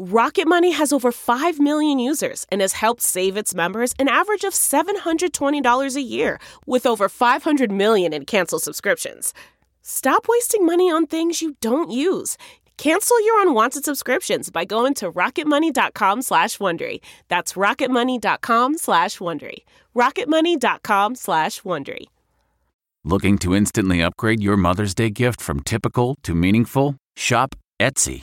Rocket Money has over 5 million users and has helped save its members an average of $720 a year with over 500 million in canceled subscriptions. Stop wasting money on things you don't use. Cancel your unwanted subscriptions by going to rocketmoney.com slash Wondery. That's rocketmoney.com slash Wondery. rocketmoney.com slash Wondery. Looking to instantly upgrade your Mother's Day gift from typical to meaningful? Shop Etsy.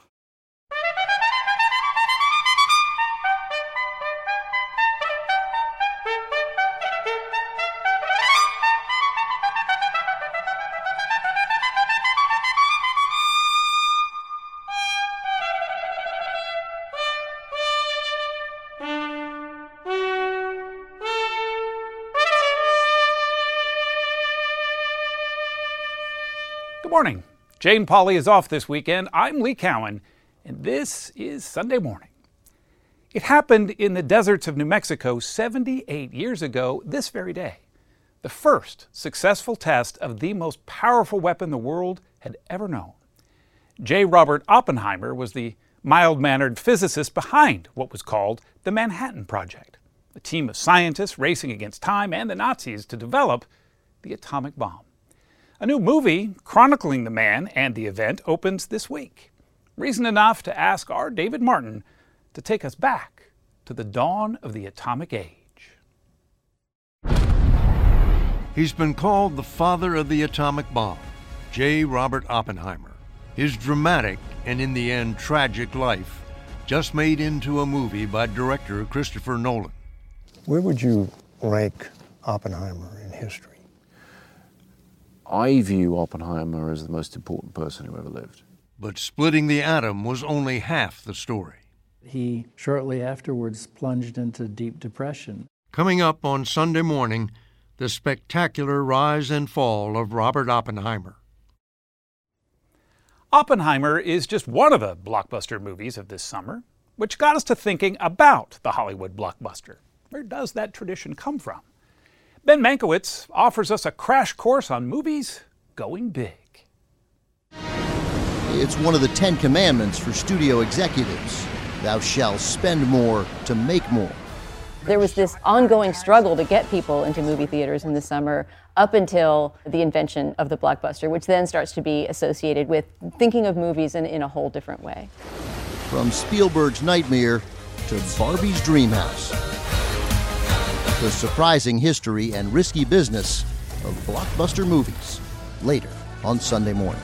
Jane Pauley is off this weekend. I'm Lee Cowan, and this is Sunday morning. It happened in the deserts of New Mexico 78 years ago, this very day. The first successful test of the most powerful weapon the world had ever known. J. Robert Oppenheimer was the mild mannered physicist behind what was called the Manhattan Project, a team of scientists racing against time and the Nazis to develop the atomic bomb. A new movie chronicling the man and the event opens this week. Reason enough to ask our David Martin to take us back to the dawn of the atomic age. He's been called the father of the atomic bomb, J. Robert Oppenheimer. His dramatic and in the end tragic life just made into a movie by director Christopher Nolan. Where would you rank Oppenheimer in history? I view Oppenheimer as the most important person who ever lived. But splitting the atom was only half the story. He shortly afterwards plunged into deep depression. Coming up on Sunday morning, the spectacular rise and fall of Robert Oppenheimer. Oppenheimer is just one of the blockbuster movies of this summer, which got us to thinking about the Hollywood blockbuster. Where does that tradition come from? Ben Mankiewicz offers us a crash course on movies going big. It's one of the Ten Commandments for studio executives. Thou shalt spend more to make more. There was this ongoing struggle to get people into movie theaters in the summer up until the invention of the blockbuster, which then starts to be associated with thinking of movies in, in a whole different way. From Spielberg's Nightmare to Barbie's Dreamhouse the surprising history and risky business of blockbuster movies later on Sunday morning.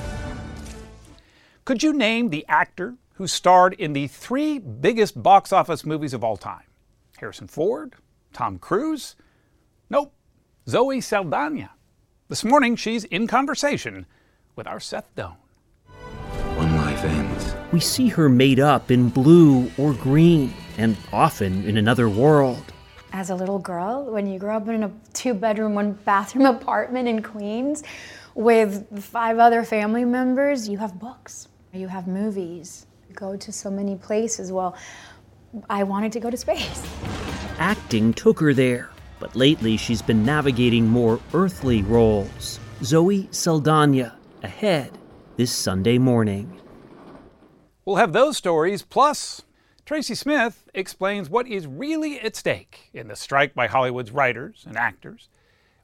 Could you name the actor who starred in the three biggest box office movies of all time? Harrison Ford? Tom Cruise? Nope, Zoe Saldana. This morning, she's in conversation with our Seth Doane. One life ends. We see her made up in blue or green, and often in another world as a little girl, when you grow up in a two bedroom, one bathroom apartment in Queens, with five other family members, you have books, you have movies, you go to so many places. Well, I wanted to go to space. Acting took her there, but lately she's been navigating more earthly roles. Zoe Saldana ahead this Sunday morning. We'll have those stories, plus, Tracy Smith explains what is really at stake in the strike by Hollywood's writers and actors.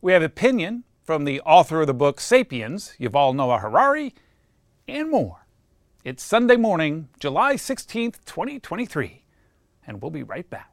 We have opinion from the author of the book Sapiens, Yuval Noah Harari, and more. It's Sunday morning, July 16th, 2023, and we'll be right back.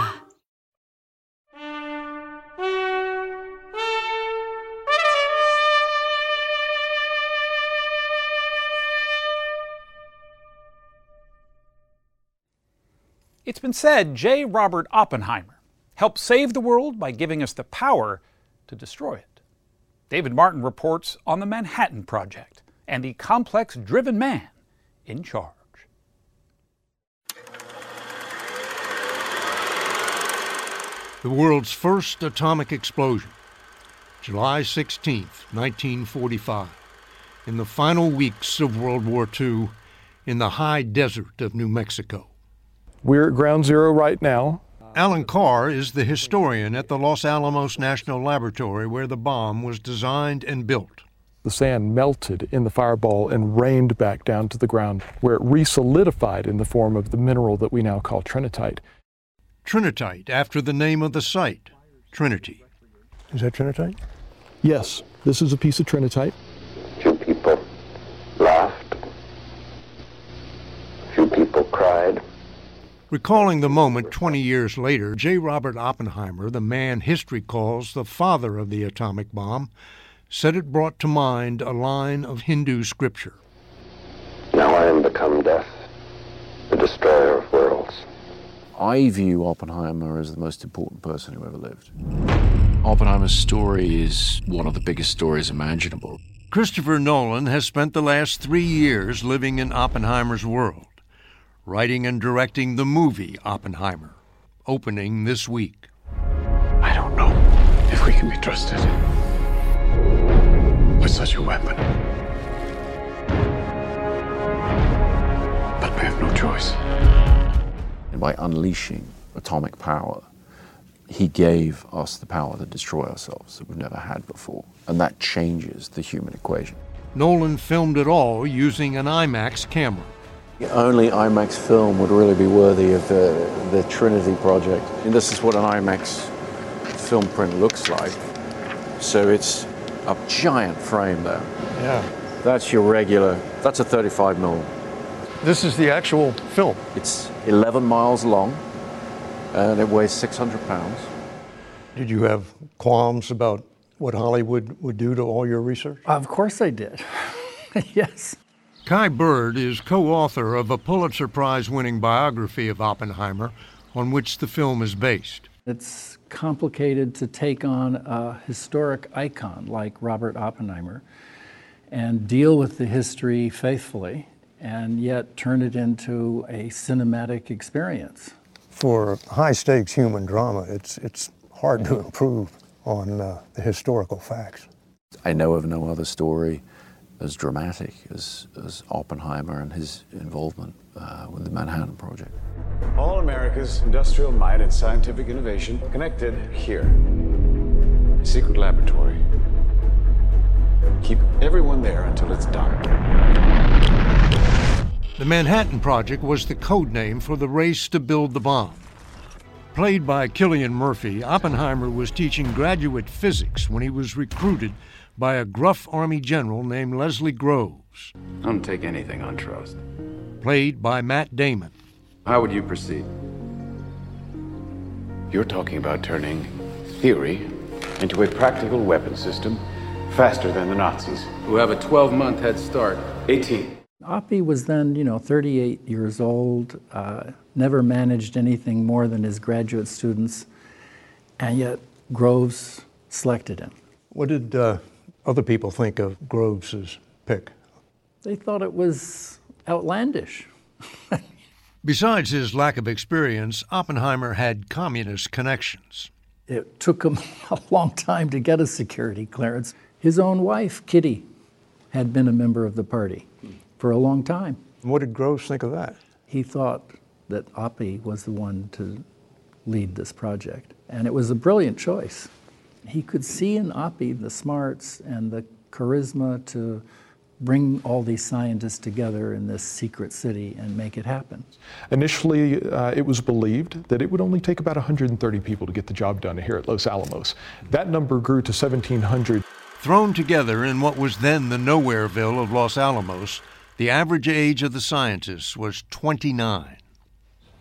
It's been said J. Robert Oppenheimer helped save the world by giving us the power to destroy it. David Martin reports on the Manhattan Project and the complex driven man in charge. The world's first atomic explosion, July 16, 1945, in the final weeks of World War II in the high desert of New Mexico. We're at ground zero right now. Alan Carr is the historian at the Los Alamos National Laboratory where the bomb was designed and built. The sand melted in the fireball and rained back down to the ground, where it resolidified in the form of the mineral that we now call trinitite. Trinitite, after the name of the site, Trinity. Is that trinitite? Yes, this is a piece of trinitite. Few people laughed. Few people cried. Recalling the moment 20 years later, J. Robert Oppenheimer, the man history calls the father of the atomic bomb, said it brought to mind a line of Hindu scripture. Now I am become death, the destroyer of worlds. I view Oppenheimer as the most important person who ever lived. Oppenheimer's story is one of the biggest stories imaginable. Christopher Nolan has spent the last three years living in Oppenheimer's world, writing and directing the movie Oppenheimer, opening this week. I don't know if we can be trusted with such a weapon. But we have no choice. And by unleashing atomic power, he gave us the power to destroy ourselves that we've never had before. And that changes the human equation. Nolan filmed it all using an IMAX camera. Only IMAX film would really be worthy of the, the Trinity project. And this is what an IMAX film print looks like. So it's a giant frame there. Yeah. That's your regular, that's a 35 mil. This is the actual film. It's 11 miles long and it weighs 600 pounds. Did you have qualms about what Hollywood would do to all your research? Of course I did. yes. Kai Bird is co author of a Pulitzer Prize winning biography of Oppenheimer on which the film is based. It's complicated to take on a historic icon like Robert Oppenheimer and deal with the history faithfully and yet turn it into a cinematic experience. For high stakes human drama, it's, it's hard to improve on uh, the historical facts. I know of no other story as dramatic as, as Oppenheimer and his involvement uh, with the Manhattan Project. All America's industrial might and scientific innovation connected here. A secret laboratory Keep everyone there until it's done. The Manhattan Project was the code name for the race to build the bomb. Played by Cillian Murphy, Oppenheimer was teaching graduate physics when he was recruited by a gruff Army general named Leslie Groves. I don't take anything on trust. Played by Matt Damon. How would you proceed? You're talking about turning theory into a practical weapon system faster than the Nazis, who have a 12 month head start. 18. Oppie was then, you know, 38 years old, uh, never managed anything more than his graduate students, and yet Groves selected him. What did uh, other people think of Groves's pick? They thought it was outlandish. Besides his lack of experience, Oppenheimer had communist connections. It took him a long time to get a security clearance. His own wife, Kitty, had been a member of the party for a long time. What did Groves think of that? He thought that Oppie was the one to lead this project, and it was a brilliant choice. He could see in Oppie the smarts and the charisma to bring all these scientists together in this secret city and make it happen. Initially, uh, it was believed that it would only take about 130 people to get the job done here at Los Alamos. That number grew to 1,700. Thrown together in what was then the Nowhereville of Los Alamos, the average age of the scientists was 29.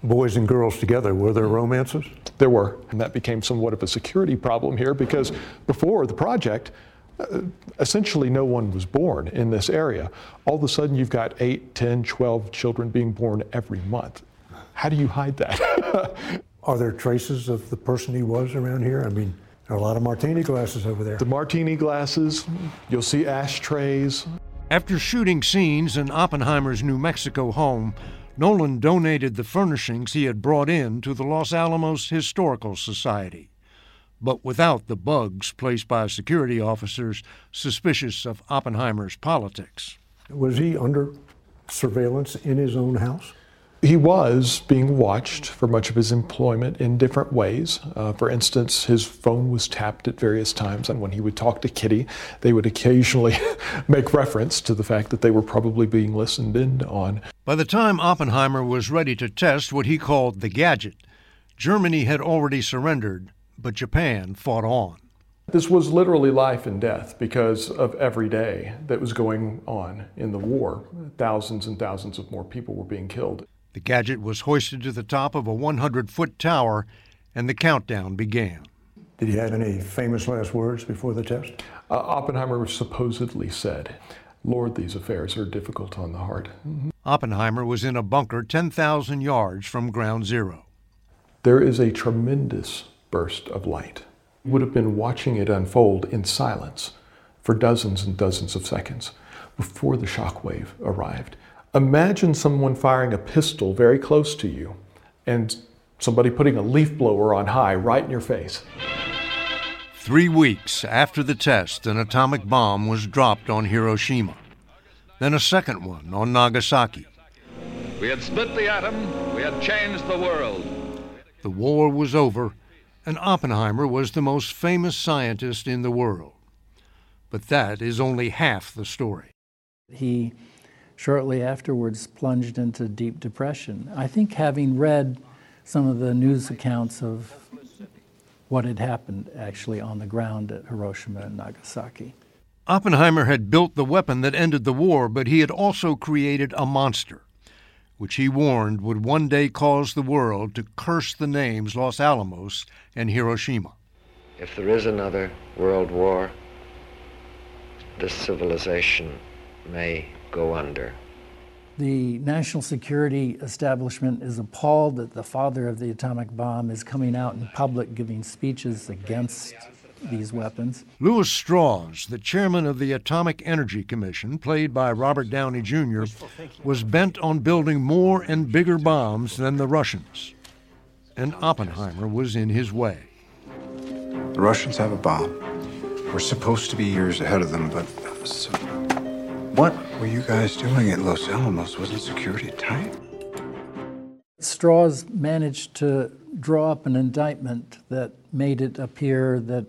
Boys and girls together, were there romances? There were, and that became somewhat of a security problem here because before the project, uh, essentially no one was born in this area. All of a sudden, you've got 8, 10, 12 children being born every month. How do you hide that? Are there traces of the person he was around here? I mean, there are a lot of martini glasses over there. The martini glasses, you'll see ashtrays. After shooting scenes in Oppenheimer's New Mexico home, Nolan donated the furnishings he had brought in to the Los Alamos Historical Society but without the bugs placed by security officers suspicious of Oppenheimer's politics. Was he under surveillance in his own house? He was being watched for much of his employment in different ways. Uh, for instance, his phone was tapped at various times, and when he would talk to Kitty, they would occasionally make reference to the fact that they were probably being listened in on. By the time Oppenheimer was ready to test what he called the gadget, Germany had already surrendered but Japan fought on. This was literally life and death because of every day that was going on in the war. Thousands and thousands of more people were being killed. The gadget was hoisted to the top of a 100 foot tower, and the countdown began. Did he have any famous last words before the test? Uh, Oppenheimer supposedly said, Lord, these affairs are difficult on the heart. Mm-hmm. Oppenheimer was in a bunker 10,000 yards from ground zero. There is a tremendous burst of light. Would have been watching it unfold in silence for dozens and dozens of seconds before the shock wave arrived. Imagine someone firing a pistol very close to you and somebody putting a leaf blower on high right in your face. Three weeks after the test, an atomic bomb was dropped on Hiroshima, then a second one on Nagasaki. We had split the atom, we had changed the world. The war was over, and Oppenheimer was the most famous scientist in the world. But that is only half the story. He shortly afterwards plunged into deep depression. I think having read some of the news accounts of what had happened actually on the ground at Hiroshima and Nagasaki. Oppenheimer had built the weapon that ended the war, but he had also created a monster which he warned would one day cause the world to curse the names Los Alamos and Hiroshima. If there is another world war, this civilization may go under. The national security establishment is appalled that the father of the atomic bomb is coming out in public giving speeches against these weapons. Lewis Strauss, the chairman of the Atomic Energy Commission, played by Robert Downey Jr., was bent on building more and bigger bombs than the Russians. And Oppenheimer was in his way. The Russians have a bomb. We're supposed to be years ahead of them, but so, what were you guys doing at Los Alamos? Wasn't security tight? Strauss managed to draw up an indictment that made it appear that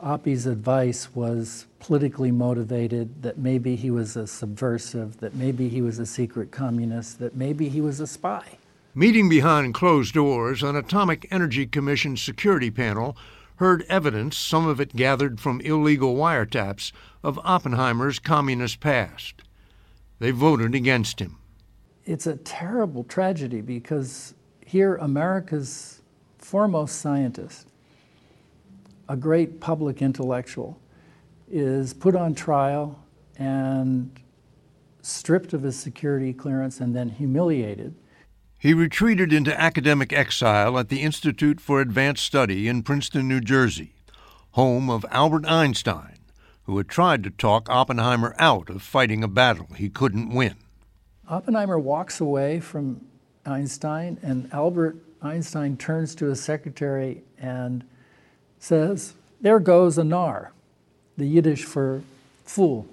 Oppie's advice was politically motivated, that maybe he was a subversive, that maybe he was a secret communist, that maybe he was a spy. Meeting behind closed doors, an Atomic Energy Commission security panel heard evidence, some of it gathered from illegal wiretaps, of Oppenheimer's communist past. They voted against him. It's a terrible tragedy because here, America's foremost scientist, a great public intellectual, is put on trial and stripped of his security clearance and then humiliated. He retreated into academic exile at the Institute for Advanced Study in Princeton, New Jersey, home of Albert Einstein, who had tried to talk Oppenheimer out of fighting a battle he couldn't win. Oppenheimer walks away from Einstein, and Albert Einstein turns to his secretary and says, There goes a nar, the Yiddish for fool.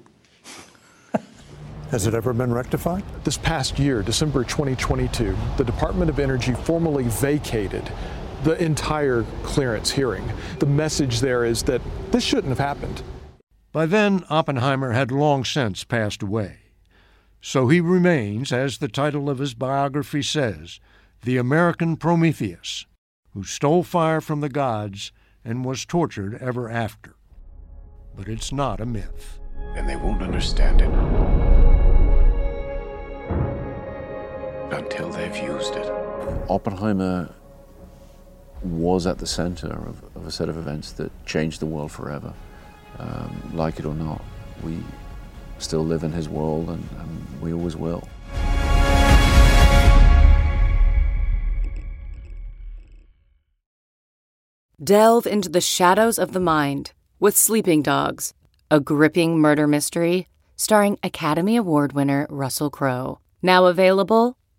Has it ever been rectified? This past year, December 2022, the Department of Energy formally vacated the entire clearance hearing. The message there is that this shouldn't have happened. By then, Oppenheimer had long since passed away. So he remains, as the title of his biography says, the American Prometheus, who stole fire from the gods and was tortured ever after. But it's not a myth. And they won't understand it until they've used it. Oppenheimer was at the center of, of a set of events that changed the world forever. Um, like it or not, we still live in his world and, and we always will. Delve into the shadows of the mind with Sleeping Dogs, a gripping murder mystery starring Academy Award winner Russell Crowe. Now available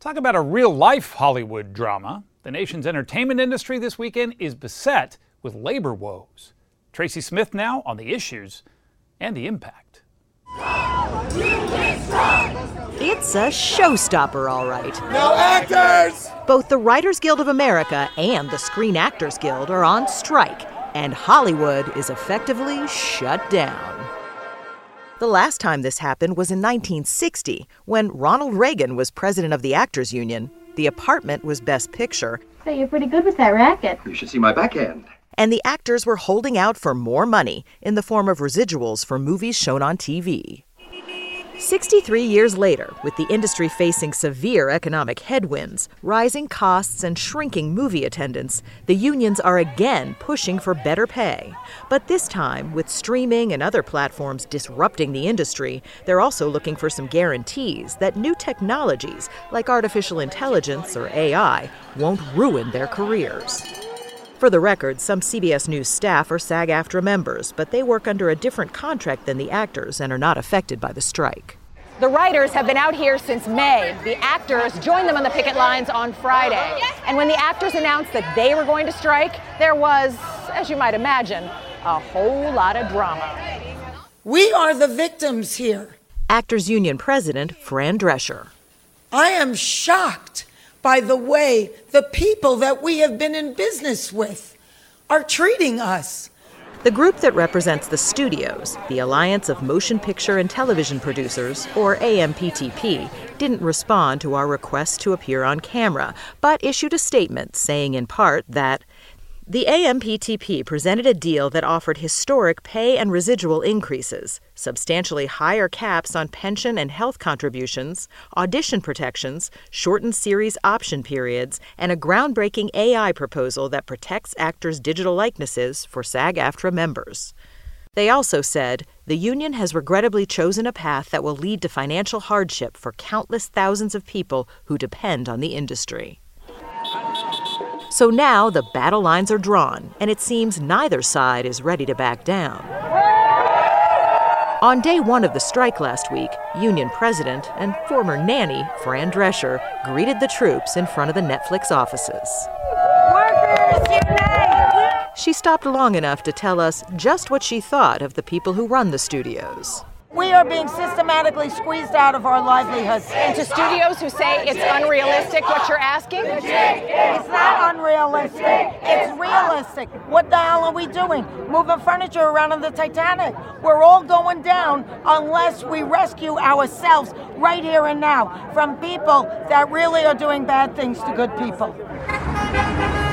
Talk about a real life Hollywood drama. The nation's entertainment industry this weekend is beset with labor woes. Tracy Smith now on the issues and the impact. It's a showstopper, all right. No actors! Both the Writers Guild of America and the Screen Actors Guild are on strike, and Hollywood is effectively shut down. The last time this happened was in 1960 when Ronald Reagan was president of the Actors Union. The apartment was Best Picture. So you're pretty good with that racket. You should see my backhand. And the actors were holding out for more money in the form of residuals for movies shown on TV. 63 years later, with the industry facing severe economic headwinds, rising costs, and shrinking movie attendance, the unions are again pushing for better pay. But this time, with streaming and other platforms disrupting the industry, they're also looking for some guarantees that new technologies, like artificial intelligence or AI, won't ruin their careers. For the record, some CBS News staff are SAG AFTRA members, but they work under a different contract than the actors and are not affected by the strike. The writers have been out here since May. The actors joined them on the picket lines on Friday. And when the actors announced that they were going to strike, there was, as you might imagine, a whole lot of drama. We are the victims here. Actors Union President Fran Drescher. I am shocked by the way the people that we have been in business with are treating us. The group that represents the studios, the Alliance of Motion Picture and Television Producers, or AMPTP, didn't respond to our request to appear on camera, but issued a statement saying in part that The AMPTP presented a deal that offered historic pay and residual increases, substantially higher caps on pension and health contributions, audition protections, shortened series option periods, and a groundbreaking AI proposal that protects actors' digital likenesses for SAG AFTRA members. They also said the union has regrettably chosen a path that will lead to financial hardship for countless thousands of people who depend on the industry. So now the battle lines are drawn, and it seems neither side is ready to back down. On day one of the strike last week, union president and former nanny Fran Drescher greeted the troops in front of the Netflix offices. Workers unite! She stopped long enough to tell us just what she thought of the people who run the studios. We are being systematically squeezed out of our livelihoods. And to studios who say it's unrealistic what you're asking? It's not unrealistic. It's realistic. What the hell are we doing? Moving furniture around on the Titanic. We're all going down unless we rescue ourselves right here and now from people that really are doing bad things to good people.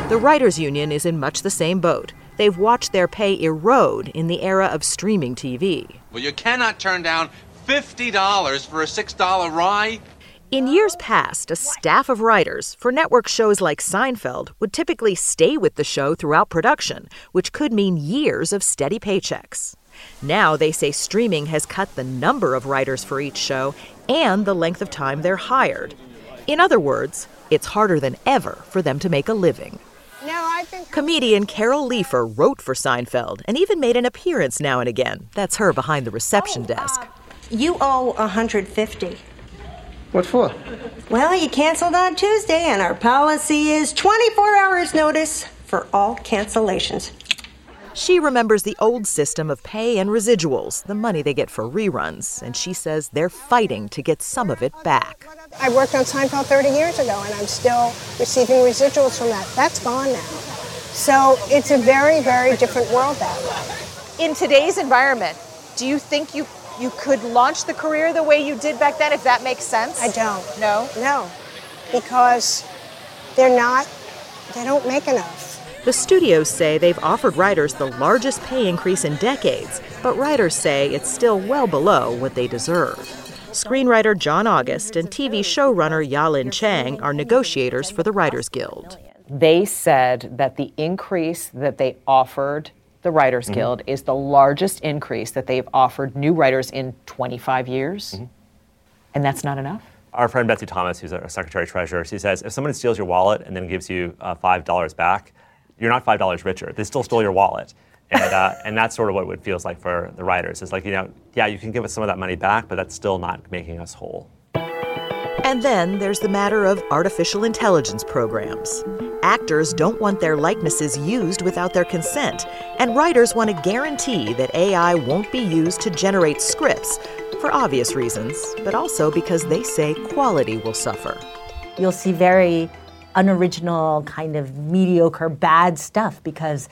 The writers' union is in much the same boat. They've watched their pay erode in the era of streaming TV. Well, you cannot turn down $50 for a $6 rye. In years past, a staff of writers for network shows like Seinfeld would typically stay with the show throughout production, which could mean years of steady paychecks. Now they say streaming has cut the number of writers for each show and the length of time they're hired. In other words, it's harder than ever for them to make a living. No, I think. Comedian Carol Leifer wrote for Seinfeld and even made an appearance now and again. That's her behind the reception oh, desk. You owe 150. What for? Well, you canceled on Tuesday, and our policy is 24 hours notice for all cancellations. She remembers the old system of pay and residuals, the money they get for reruns, and she says they're fighting to get some of it back. I worked on Seinfeld 30 years ago, and I'm still receiving residuals from that. That's gone now. So it's a very, very different world that way. In today's environment, do you think you you could launch the career the way you did back then, if that makes sense? I don't. No? No, because they're not, they don't make enough. The studios say they've offered writers the largest pay increase in decades, but writers say it's still well below what they deserve. Screenwriter John August and TV showrunner Yahlin Chang are negotiators for the Writers Guild. They said that the increase that they offered the Writers Mm-hmm. Guild is the largest increase that they've offered new writers in 25 years. Mm-hmm. And that's not enough? Our friend Betsy Thomas, who's our secretary treasurer, she says if someone steals your wallet and then gives you uh, five dollars back, you're not five dollars richer. They still stole your wallet, and uh, and that's sort of what it feels like for the writers. It's like you know, yeah, you can give us some of that money back, but that's still not making us whole. And then there's the matter of artificial intelligence programs. Actors don't want their likenesses used without their consent, and writers want to guarantee that AI won't be used to generate scripts for obvious reasons, but also because they say quality will suffer. You'll see very unoriginal, kind of mediocre, bad stuff because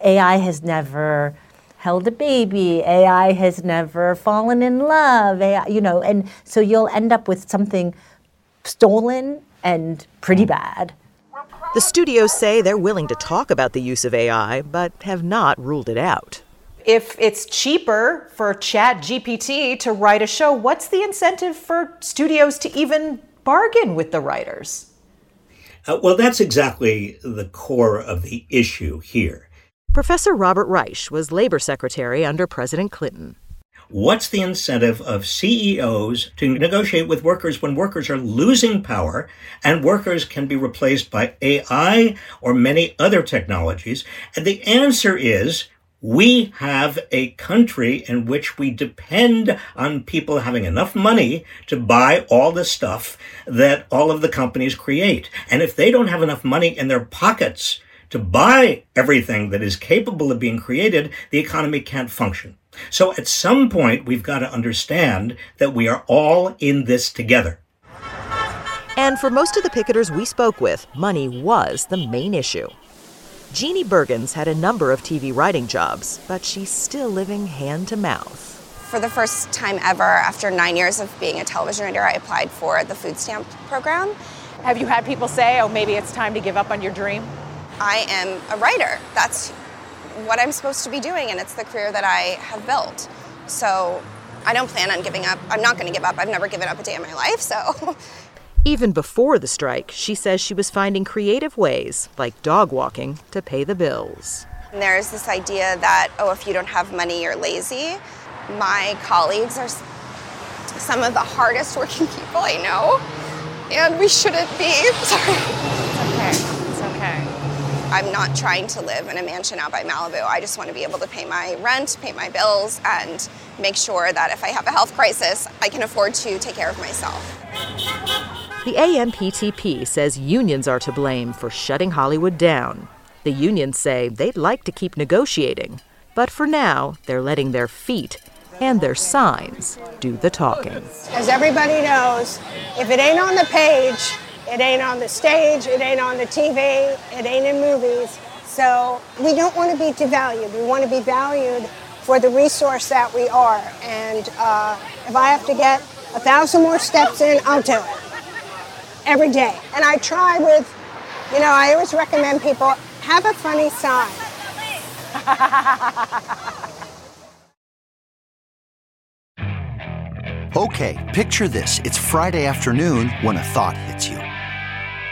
AI has never held a baby, AI has never fallen in love, AI, you know, and so you'll end up with something stolen and pretty hmm. bad. The studios say they're willing to talk about the use of AI, but have not ruled it out. If it's cheaper for Chat GPT to write a show, what's the incentive for studios to even bargain with the writers? Uh, well, that's exactly the core of the issue here. Professor Robert Reich was labor secretary under President Clinton. What's the incentive of CEOs to negotiate with workers when workers are losing power and workers can be replaced by AI or many other technologies? And the answer is we have a country in which we depend on people having enough money to buy all the stuff that all of the companies create. And if they don't have enough money in their pockets to buy everything that is capable of being created, the economy can't function. So at some point, we've got to understand that we are all in this together. And for most of the picketers we spoke with, money was the main issue. Jeannie Bergens had a number of TV writing jobs, but she's still living hand to mouth. For the first time ever, after nine years of being a television writer, I applied for the food stamp program. Have you had people say, oh, maybe it's time to give up on your dream? I am a writer. That's what I'm supposed to be doing, and it's the career that I have built. So I don't plan on giving up. I'm not going to give up. I've never given up a day in my life, so. Even before the strike, she says she was finding creative ways, like dog walking, to pay the bills. And there's this idea that, oh, if you don't have money, you're lazy. My colleagues are some of the hardest working people I know, and we shouldn't be. Sorry. It's okay. I'm not trying to live in a mansion out by Malibu. I just want to be able to pay my rent, pay my bills, and make sure that if I have a health crisis, I can afford to take care of myself. The AMPTP says unions are to blame for shutting Hollywood down. The unions say they'd like to keep negotiating, but for now, they're letting their feet and their signs do the talking. As everybody knows, if it ain't on the page, it ain't on the stage, it ain't on the TV, it ain't in movies. So we don't want to be devalued. We want to be valued for the resource that we are. And uh, if I have to get a thousand more steps in, I'll do it every day. And I try with, you know, I always recommend people have a funny sign. Okay, picture this. It's Friday afternoon when a thought hits you.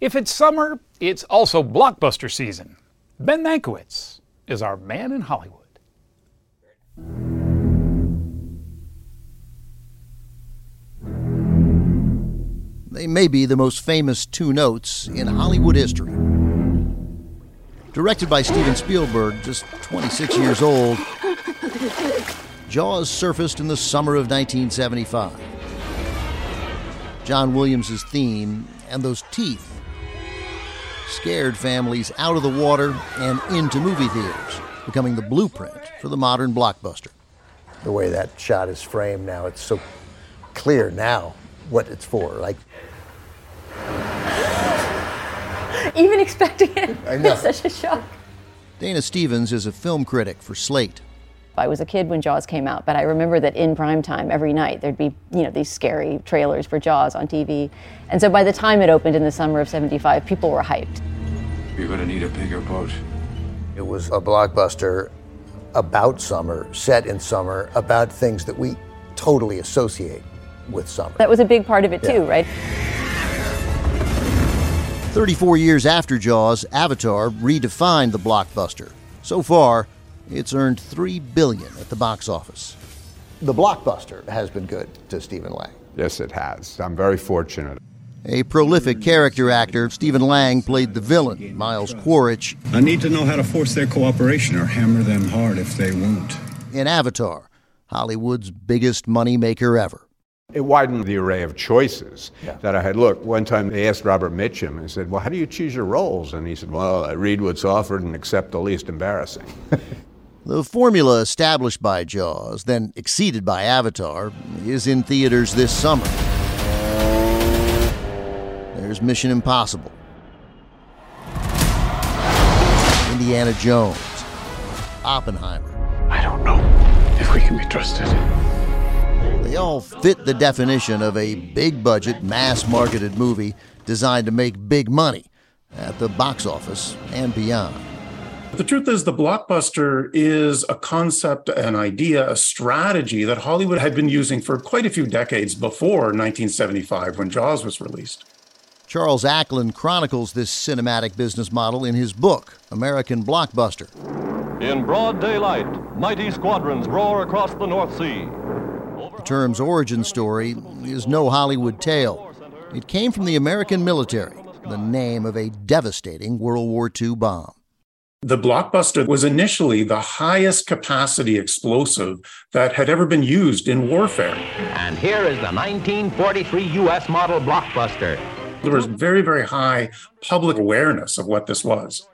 If it's summer, it's also blockbuster season. Ben Mankiewicz is our man in Hollywood. They may be the most famous two notes in Hollywood history. Directed by Steven Spielberg, just 26 years old, Jaws surfaced in the summer of 1975. John Williams' theme and those teeth scared families out of the water and into movie theaters, becoming the blueprint for the modern blockbuster. The way that shot is framed now, it's so clear now what it's for. Like even expecting it I such a shock. Dana Stevens is a film critic for Slate. I was a kid when Jaws came out, but I remember that in prime time every night there'd be, you know, these scary trailers for Jaws on TV. And so by the time it opened in the summer of 75, people were hyped. You're going to need a bigger boat. It was a blockbuster about summer, set in summer, about things that we totally associate with summer. That was a big part of it too, right? 34 years after Jaws, Avatar redefined the blockbuster. So far, it's earned 3 billion at the box office. The blockbuster has been good to Stephen Lang. Yes, it has. I'm very fortunate. A prolific character actor, Stephen Lang played the villain, Miles Quaritch, I need to know how to force their cooperation or hammer them hard if they won't. in Avatar, Hollywood's biggest moneymaker ever. It widened the array of choices that I had. Look, one time they asked Robert Mitchum, and said, Well, how do you choose your roles? And he said, Well, I read what's offered and accept the least embarrassing. The formula established by Jaws, then exceeded by Avatar, is in theaters this summer. There's Mission Impossible, Indiana Jones, Oppenheimer. I don't know if we can be trusted. They all fit the definition of a big budget, mass marketed movie designed to make big money at the box office and beyond. The truth is, the blockbuster is a concept, an idea, a strategy that Hollywood had been using for quite a few decades before 1975 when Jaws was released. Charles Acland chronicles this cinematic business model in his book, American Blockbuster. In broad daylight, mighty squadrons roar across the North Sea. The term's origin story is no Hollywood tale. It came from the American military, the name of a devastating World War II bomb. The blockbuster was initially the highest capacity explosive that had ever been used in warfare. And here is the 1943 U.S. model blockbuster. There was very, very high public awareness of what this was.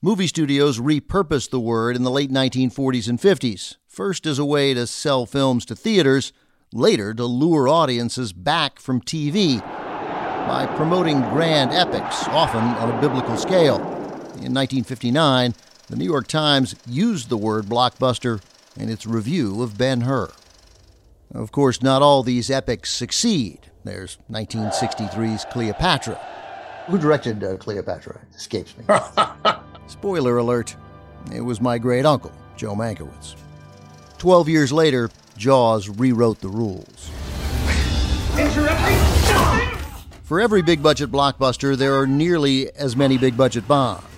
Movie studios repurposed the word in the late 1940s and 50s, first as a way to sell films to theaters, later to lure audiences back from TV by promoting grand epics, often on a biblical scale. In 1959, the New York Times used the word blockbuster in its review of Ben Hur. Of course, not all these epics succeed. There's 1963's Cleopatra. Who directed uh, Cleopatra? It escapes me. Spoiler alert, it was my great uncle, Joe Mankiewicz. Twelve years later, Jaws rewrote the rules. For every big budget blockbuster, there are nearly as many big budget bombs.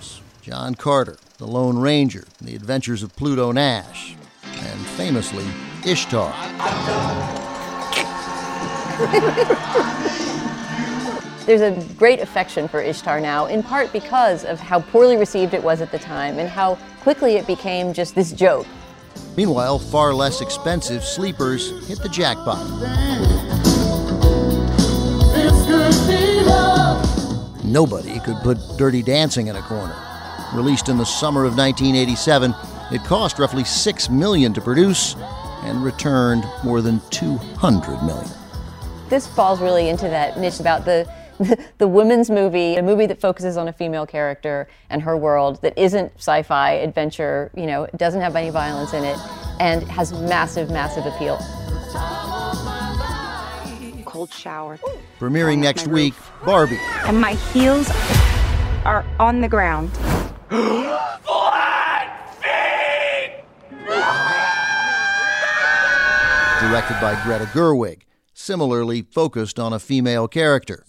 John Carter, The Lone Ranger, The Adventures of Pluto Nash, and famously, Ishtar. There's a great affection for Ishtar now, in part because of how poorly received it was at the time and how quickly it became just this joke. Meanwhile, far less expensive sleepers hit the jackpot. Nobody could put Dirty Dancing in a corner. Released in the summer of 1987, it cost roughly 6 million to produce and returned more than 200 million. This falls really into that niche about the the, the women's movie, a movie that focuses on a female character and her world that isn't sci-fi adventure, you know, doesn't have any violence in it and has massive massive appeal. Cold shower. Premiering next week, Barbie. And my heels are on the ground. Directed by Greta Gerwig, similarly focused on a female character.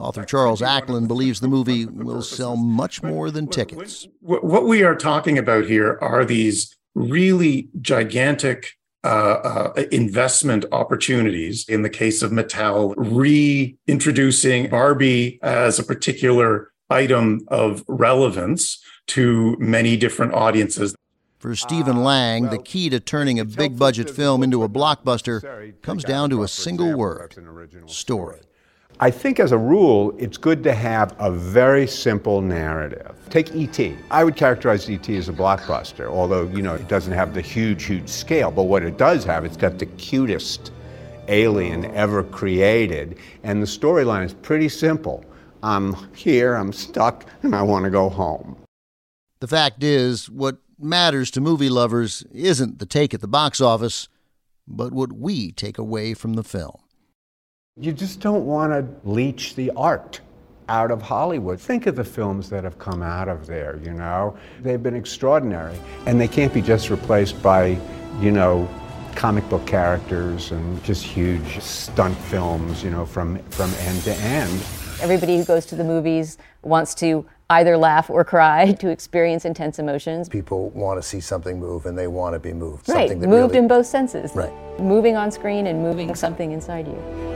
Author Charles Acland believes the movie will sell much more than tickets. What we are talking about here are these really gigantic uh, uh, investment opportunities. In the case of Mattel, reintroducing Barbie as a particular item of relevance to many different audiences. For Stephen Lang, the key to turning a big budget film into a blockbuster comes down to a single word story. I think as a rule, it's good to have a very simple narrative. Take E.T. I would characterize E.T. as a blockbuster, although, you know, it doesn't have the huge, huge scale. But what it does have, it's got the cutest alien ever created. And the storyline is pretty simple. I'm here, I'm stuck, and I want to go home. The fact is, what matters to movie lovers isn't the take at the box office, but what we take away from the film. You just don't want to leech the art out of Hollywood. Think of the films that have come out of there, you know? They've been extraordinary, and they can't be just replaced by, you know, comic book characters and just huge stunt films, you know, from, from end to end. Everybody who goes to the movies wants to either laugh or cry to experience intense emotions. People want to see something move and they want to be moved. Right, Something that moved really, in both senses. Right. Moving on screen and moving something inside you.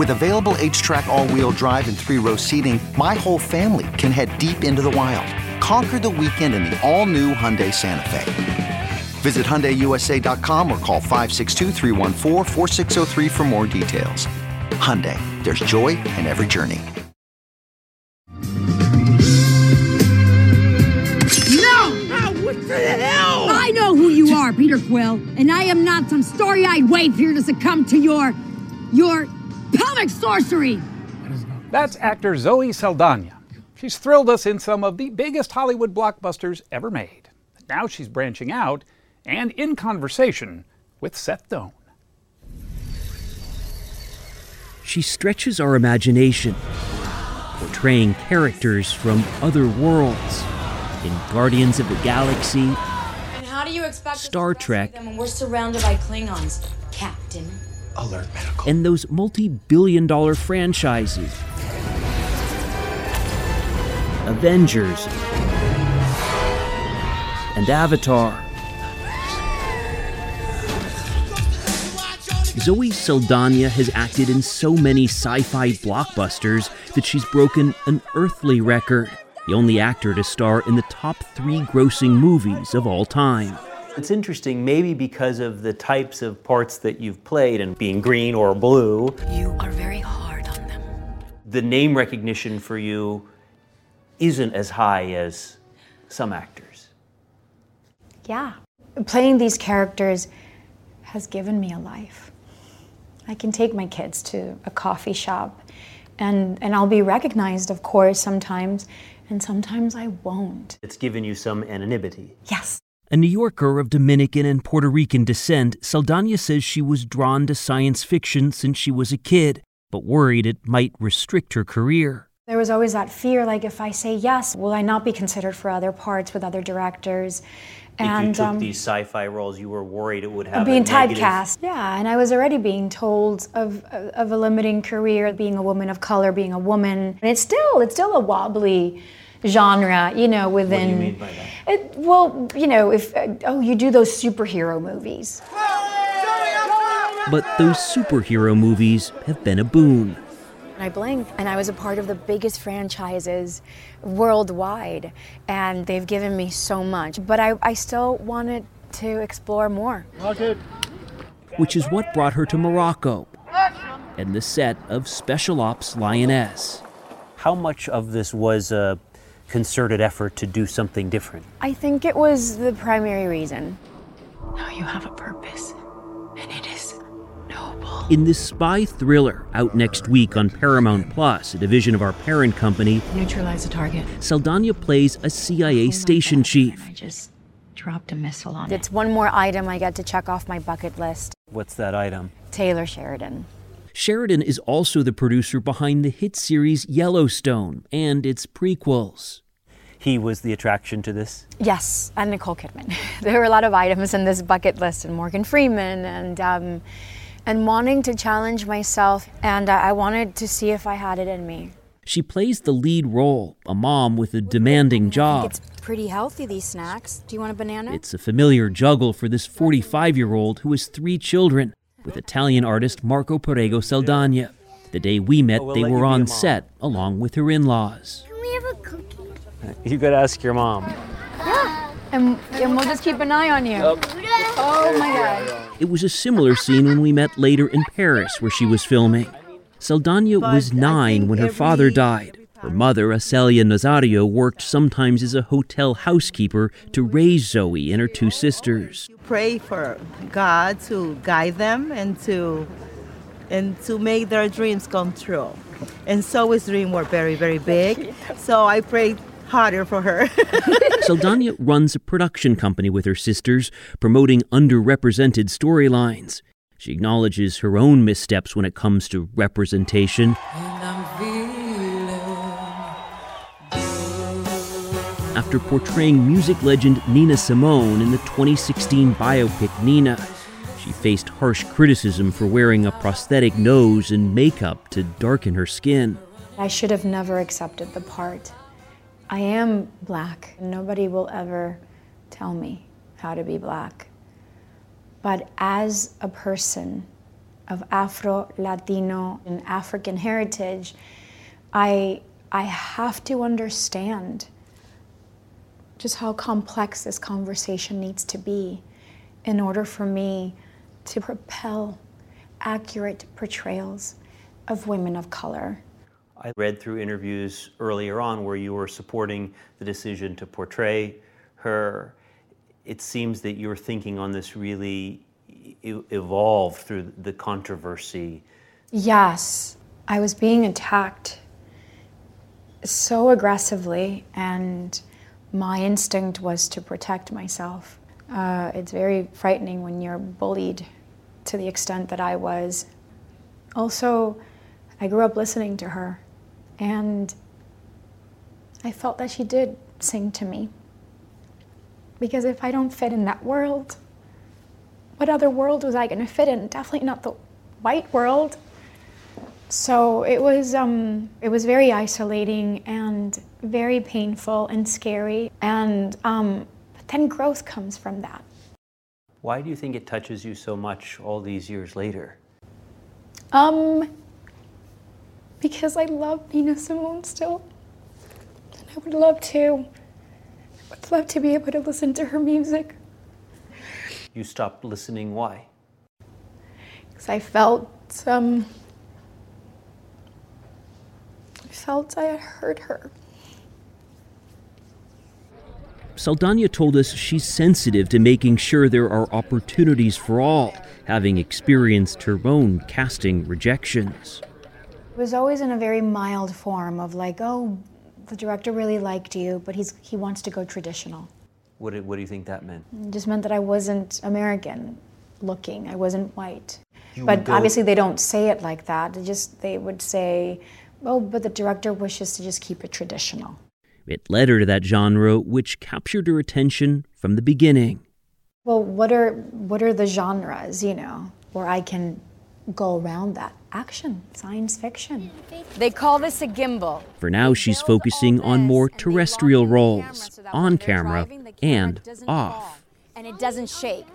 With available HTRAC all-wheel drive and three-row seating, my whole family can head deep into the wild. Conquer the weekend in the all-new Hyundai Santa Fe. Visit HyundaiUSA.com or call 562 for more details. Hyundai, there's joy in every journey. No! what the hell? I know who you are, Peter Quill, and I am not some starry-eyed waif here to succumb to your, your pelvic sorcery. That's actor Zoe Saldana. She's thrilled us in some of the biggest Hollywood blockbusters ever made. Now she's branching out and in conversation with Seth Doane. She stretches our imagination, portraying characters from other worlds in Guardians of the Galaxy, And how do you expect Star Trek, them when we're surrounded by Klingons, Captain? Alert Medical, and those multi billion dollar franchises Avengers and Avatar. Zoe Saldana has acted in so many sci fi blockbusters that she's broken an earthly record, the only actor to star in the top three grossing movies of all time. It's interesting, maybe because of the types of parts that you've played and being green or blue. You are very hard on them. The name recognition for you isn't as high as some actors. Yeah. Playing these characters has given me a life. I can take my kids to a coffee shop and, and I'll be recognized, of course, sometimes, and sometimes I won't. It's given you some anonymity. Yes. A New Yorker of Dominican and Puerto Rican descent, Saldana says she was drawn to science fiction since she was a kid, but worried it might restrict her career. There was always that fear like, if I say yes, will I not be considered for other parts with other directors? And, if you took um, these sci-fi roles, you were worried it would have being typecast. Yeah, and I was already being told of of a limiting career, being a woman of color, being a woman, and it's still it's still a wobbly genre, you know, within. What do you mean by that? It, well, you know, if uh, oh, you do those superhero movies. But those superhero movies have been a boon. I blinked, and I was a part of the biggest franchises worldwide, and they've given me so much. But I, I still wanted to explore more. Which is what brought her to Morocco and the set of Special Ops Lioness. How much of this was a concerted effort to do something different? I think it was the primary reason. Now you have a purpose, and it is noble. in this spy thriller out next week on Paramount Plus, a division of our parent company, neutralize the target. Saldana plays a CIA oh station chief. I just dropped a missile on it's it. It's one more item I get to check off my bucket list. What's that item? Taylor Sheridan. Sheridan is also the producer behind the hit series Yellowstone and its prequels. He was the attraction to this? Yes, and Nicole Kidman. there were a lot of items in this bucket list, and Morgan Freeman, and um, and wanting to challenge myself, and I wanted to see if I had it in me. She plays the lead role, a mom with a demanding job. it's pretty healthy, these snacks. Do you want a banana? It's a familiar juggle for this 45 year old who has three children with Italian artist Marco Perego Saldana. The day we met, oh, they were on set along with her in laws. Can we have a cookie? You could ask your mom. Yeah. And, and we'll just keep an eye on you. Oh my God. It was a similar scene when we met later in Paris, where she was filming. Saldana was nine when her father died. Her mother, Asalia Nazario, worked sometimes as a hotel housekeeper to raise Zoe and her two sisters. Pray for God to guide them and to and to make their dreams come true. And Zoe's dreams were very, very big. So I prayed harder for her. Saldana runs a production company with her sisters, promoting underrepresented storylines. She acknowledges her own missteps when it comes to representation. After portraying music legend Nina Simone in the 2016 biopic Nina, she faced harsh criticism for wearing a prosthetic nose and makeup to darken her skin. I should have never accepted the part. I am black. Nobody will ever tell me how to be black. But as a person, of Afro, Latino, and African heritage, I, I have to understand just how complex this conversation needs to be in order for me to propel accurate portrayals of women of color. I read through interviews earlier on where you were supporting the decision to portray her. It seems that your thinking on this really e- evolved through the controversy. Yes, I was being attacked so aggressively, and my instinct was to protect myself. Uh, it's very frightening when you're bullied to the extent that I was. Also, I grew up listening to her, and I felt that she did sing to me. Because if I don't fit in that world, what other world was I going to fit in? Definitely not the white world. So it was um, it was very isolating and very painful and scary. And um, but then growth comes from that. Why do you think it touches you so much all these years later? Um, because I love Nina Simone still, and I would love to. I would love to be able to listen to her music. You stopped listening. Why? Because I felt um, felt I had hurt her. Saldana told us she's sensitive to making sure there are opportunities for all, having experienced her own casting rejections. It was always in a very mild form of like, oh, the director really liked you, but he's he wants to go traditional. What do, what do you think that meant? It just meant that I wasn't American looking. I wasn't white. You but go- obviously they don't say it like that. They just they would say, "Oh, but the director wishes to just keep it traditional." It led her to that genre which captured her attention from the beginning. Well, what are what are the genres, you know, where I can go around that? Action, science fiction. They call this a gimbal. For now, she's focusing on more terrestrial roles, on camera and off. And it doesn't shake.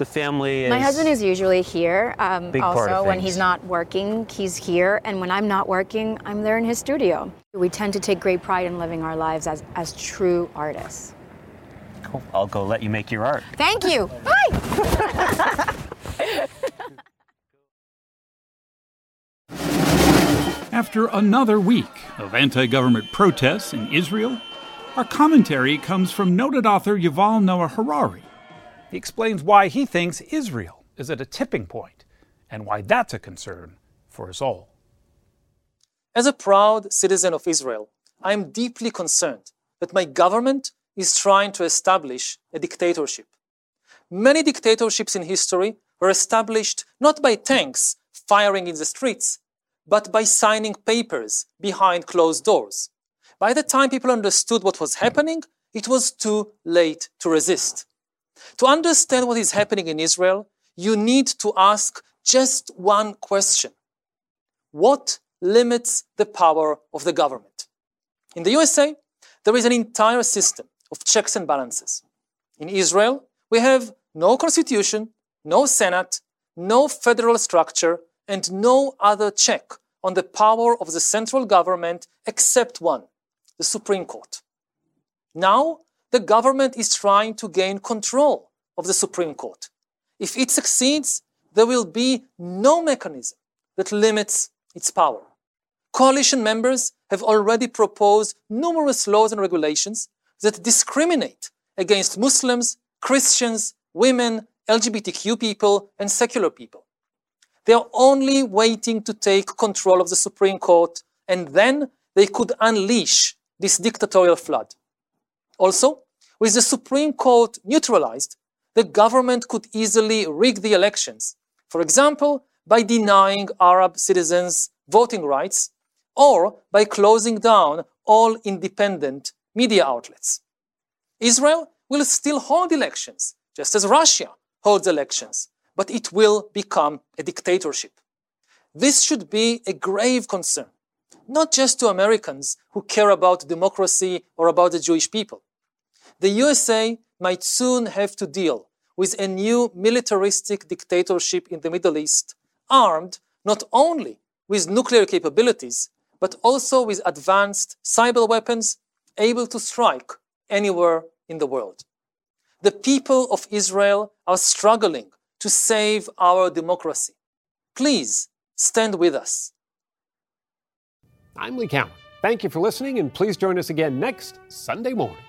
The family is. My husband is usually here. Um, Big part of also, when he's not working, he's here, and when I'm not working, I'm there in his studio. We tend to take great pride in living our lives as, as true artists. Cool. I'll go let you make your art. Thank you. Bye. After another week of anti government protests in Israel, our commentary comes from noted author Yuval Noah Harari. He explains why he thinks Israel is at a tipping point and why that's a concern for us all. As a proud citizen of Israel, I am deeply concerned that my government is trying to establish a dictatorship. Many dictatorships in history were established not by tanks firing in the streets, but by signing papers behind closed doors. By the time people understood what was happening, it was too late to resist. To understand what is happening in Israel, you need to ask just one question What limits the power of the government? In the USA, there is an entire system of checks and balances. In Israel, we have no constitution, no Senate, no federal structure, and no other check on the power of the central government except one the Supreme Court. Now, the government is trying to gain control of the Supreme Court. If it succeeds, there will be no mechanism that limits its power. Coalition members have already proposed numerous laws and regulations that discriminate against Muslims, Christians, women, LGBTQ people, and secular people. They are only waiting to take control of the Supreme Court, and then they could unleash this dictatorial flood. Also, with the Supreme Court neutralized, the government could easily rig the elections, for example, by denying Arab citizens voting rights or by closing down all independent media outlets. Israel will still hold elections, just as Russia holds elections, but it will become a dictatorship. This should be a grave concern, not just to Americans who care about democracy or about the Jewish people. The USA might soon have to deal with a new militaristic dictatorship in the Middle East armed not only with nuclear capabilities, but also with advanced cyber weapons able to strike anywhere in the world. The people of Israel are struggling to save our democracy. Please stand with us. I'm Lee Cowan. Thank you for listening, and please join us again next Sunday morning.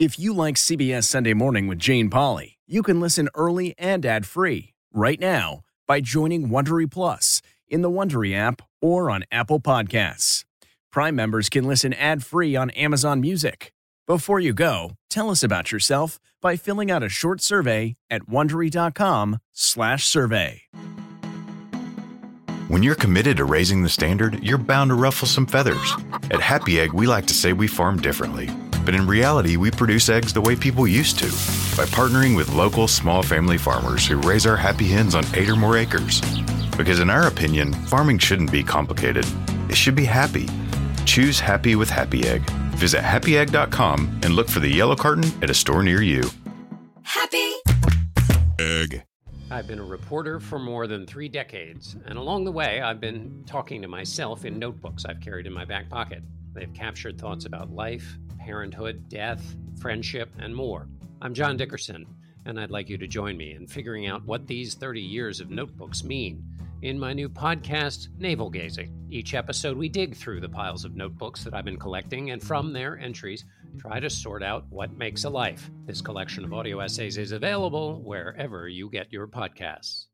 If you like CBS Sunday Morning with Jane Pauley, you can listen early and ad-free right now by joining Wondery Plus in the Wondery app or on Apple Podcasts. Prime members can listen ad-free on Amazon Music. Before you go, tell us about yourself by filling out a short survey at wondery.com/survey. When you're committed to raising the standard, you're bound to ruffle some feathers. At Happy Egg, we like to say we farm differently. But in reality, we produce eggs the way people used to by partnering with local small family farmers who raise our happy hens on eight or more acres. Because in our opinion, farming shouldn't be complicated, it should be happy. Choose happy with Happy Egg. Visit happyegg.com and look for the yellow carton at a store near you. Happy Egg. I've been a reporter for more than three decades, and along the way, I've been talking to myself in notebooks I've carried in my back pocket. They've captured thoughts about life, parenthood, death, friendship, and more. I'm John Dickerson, and I'd like you to join me in figuring out what these 30 years of notebooks mean in my new podcast, Navel Gazing. Each episode, we dig through the piles of notebooks that I've been collecting, and from their entries, try to sort out what makes a life. This collection of audio essays is available wherever you get your podcasts.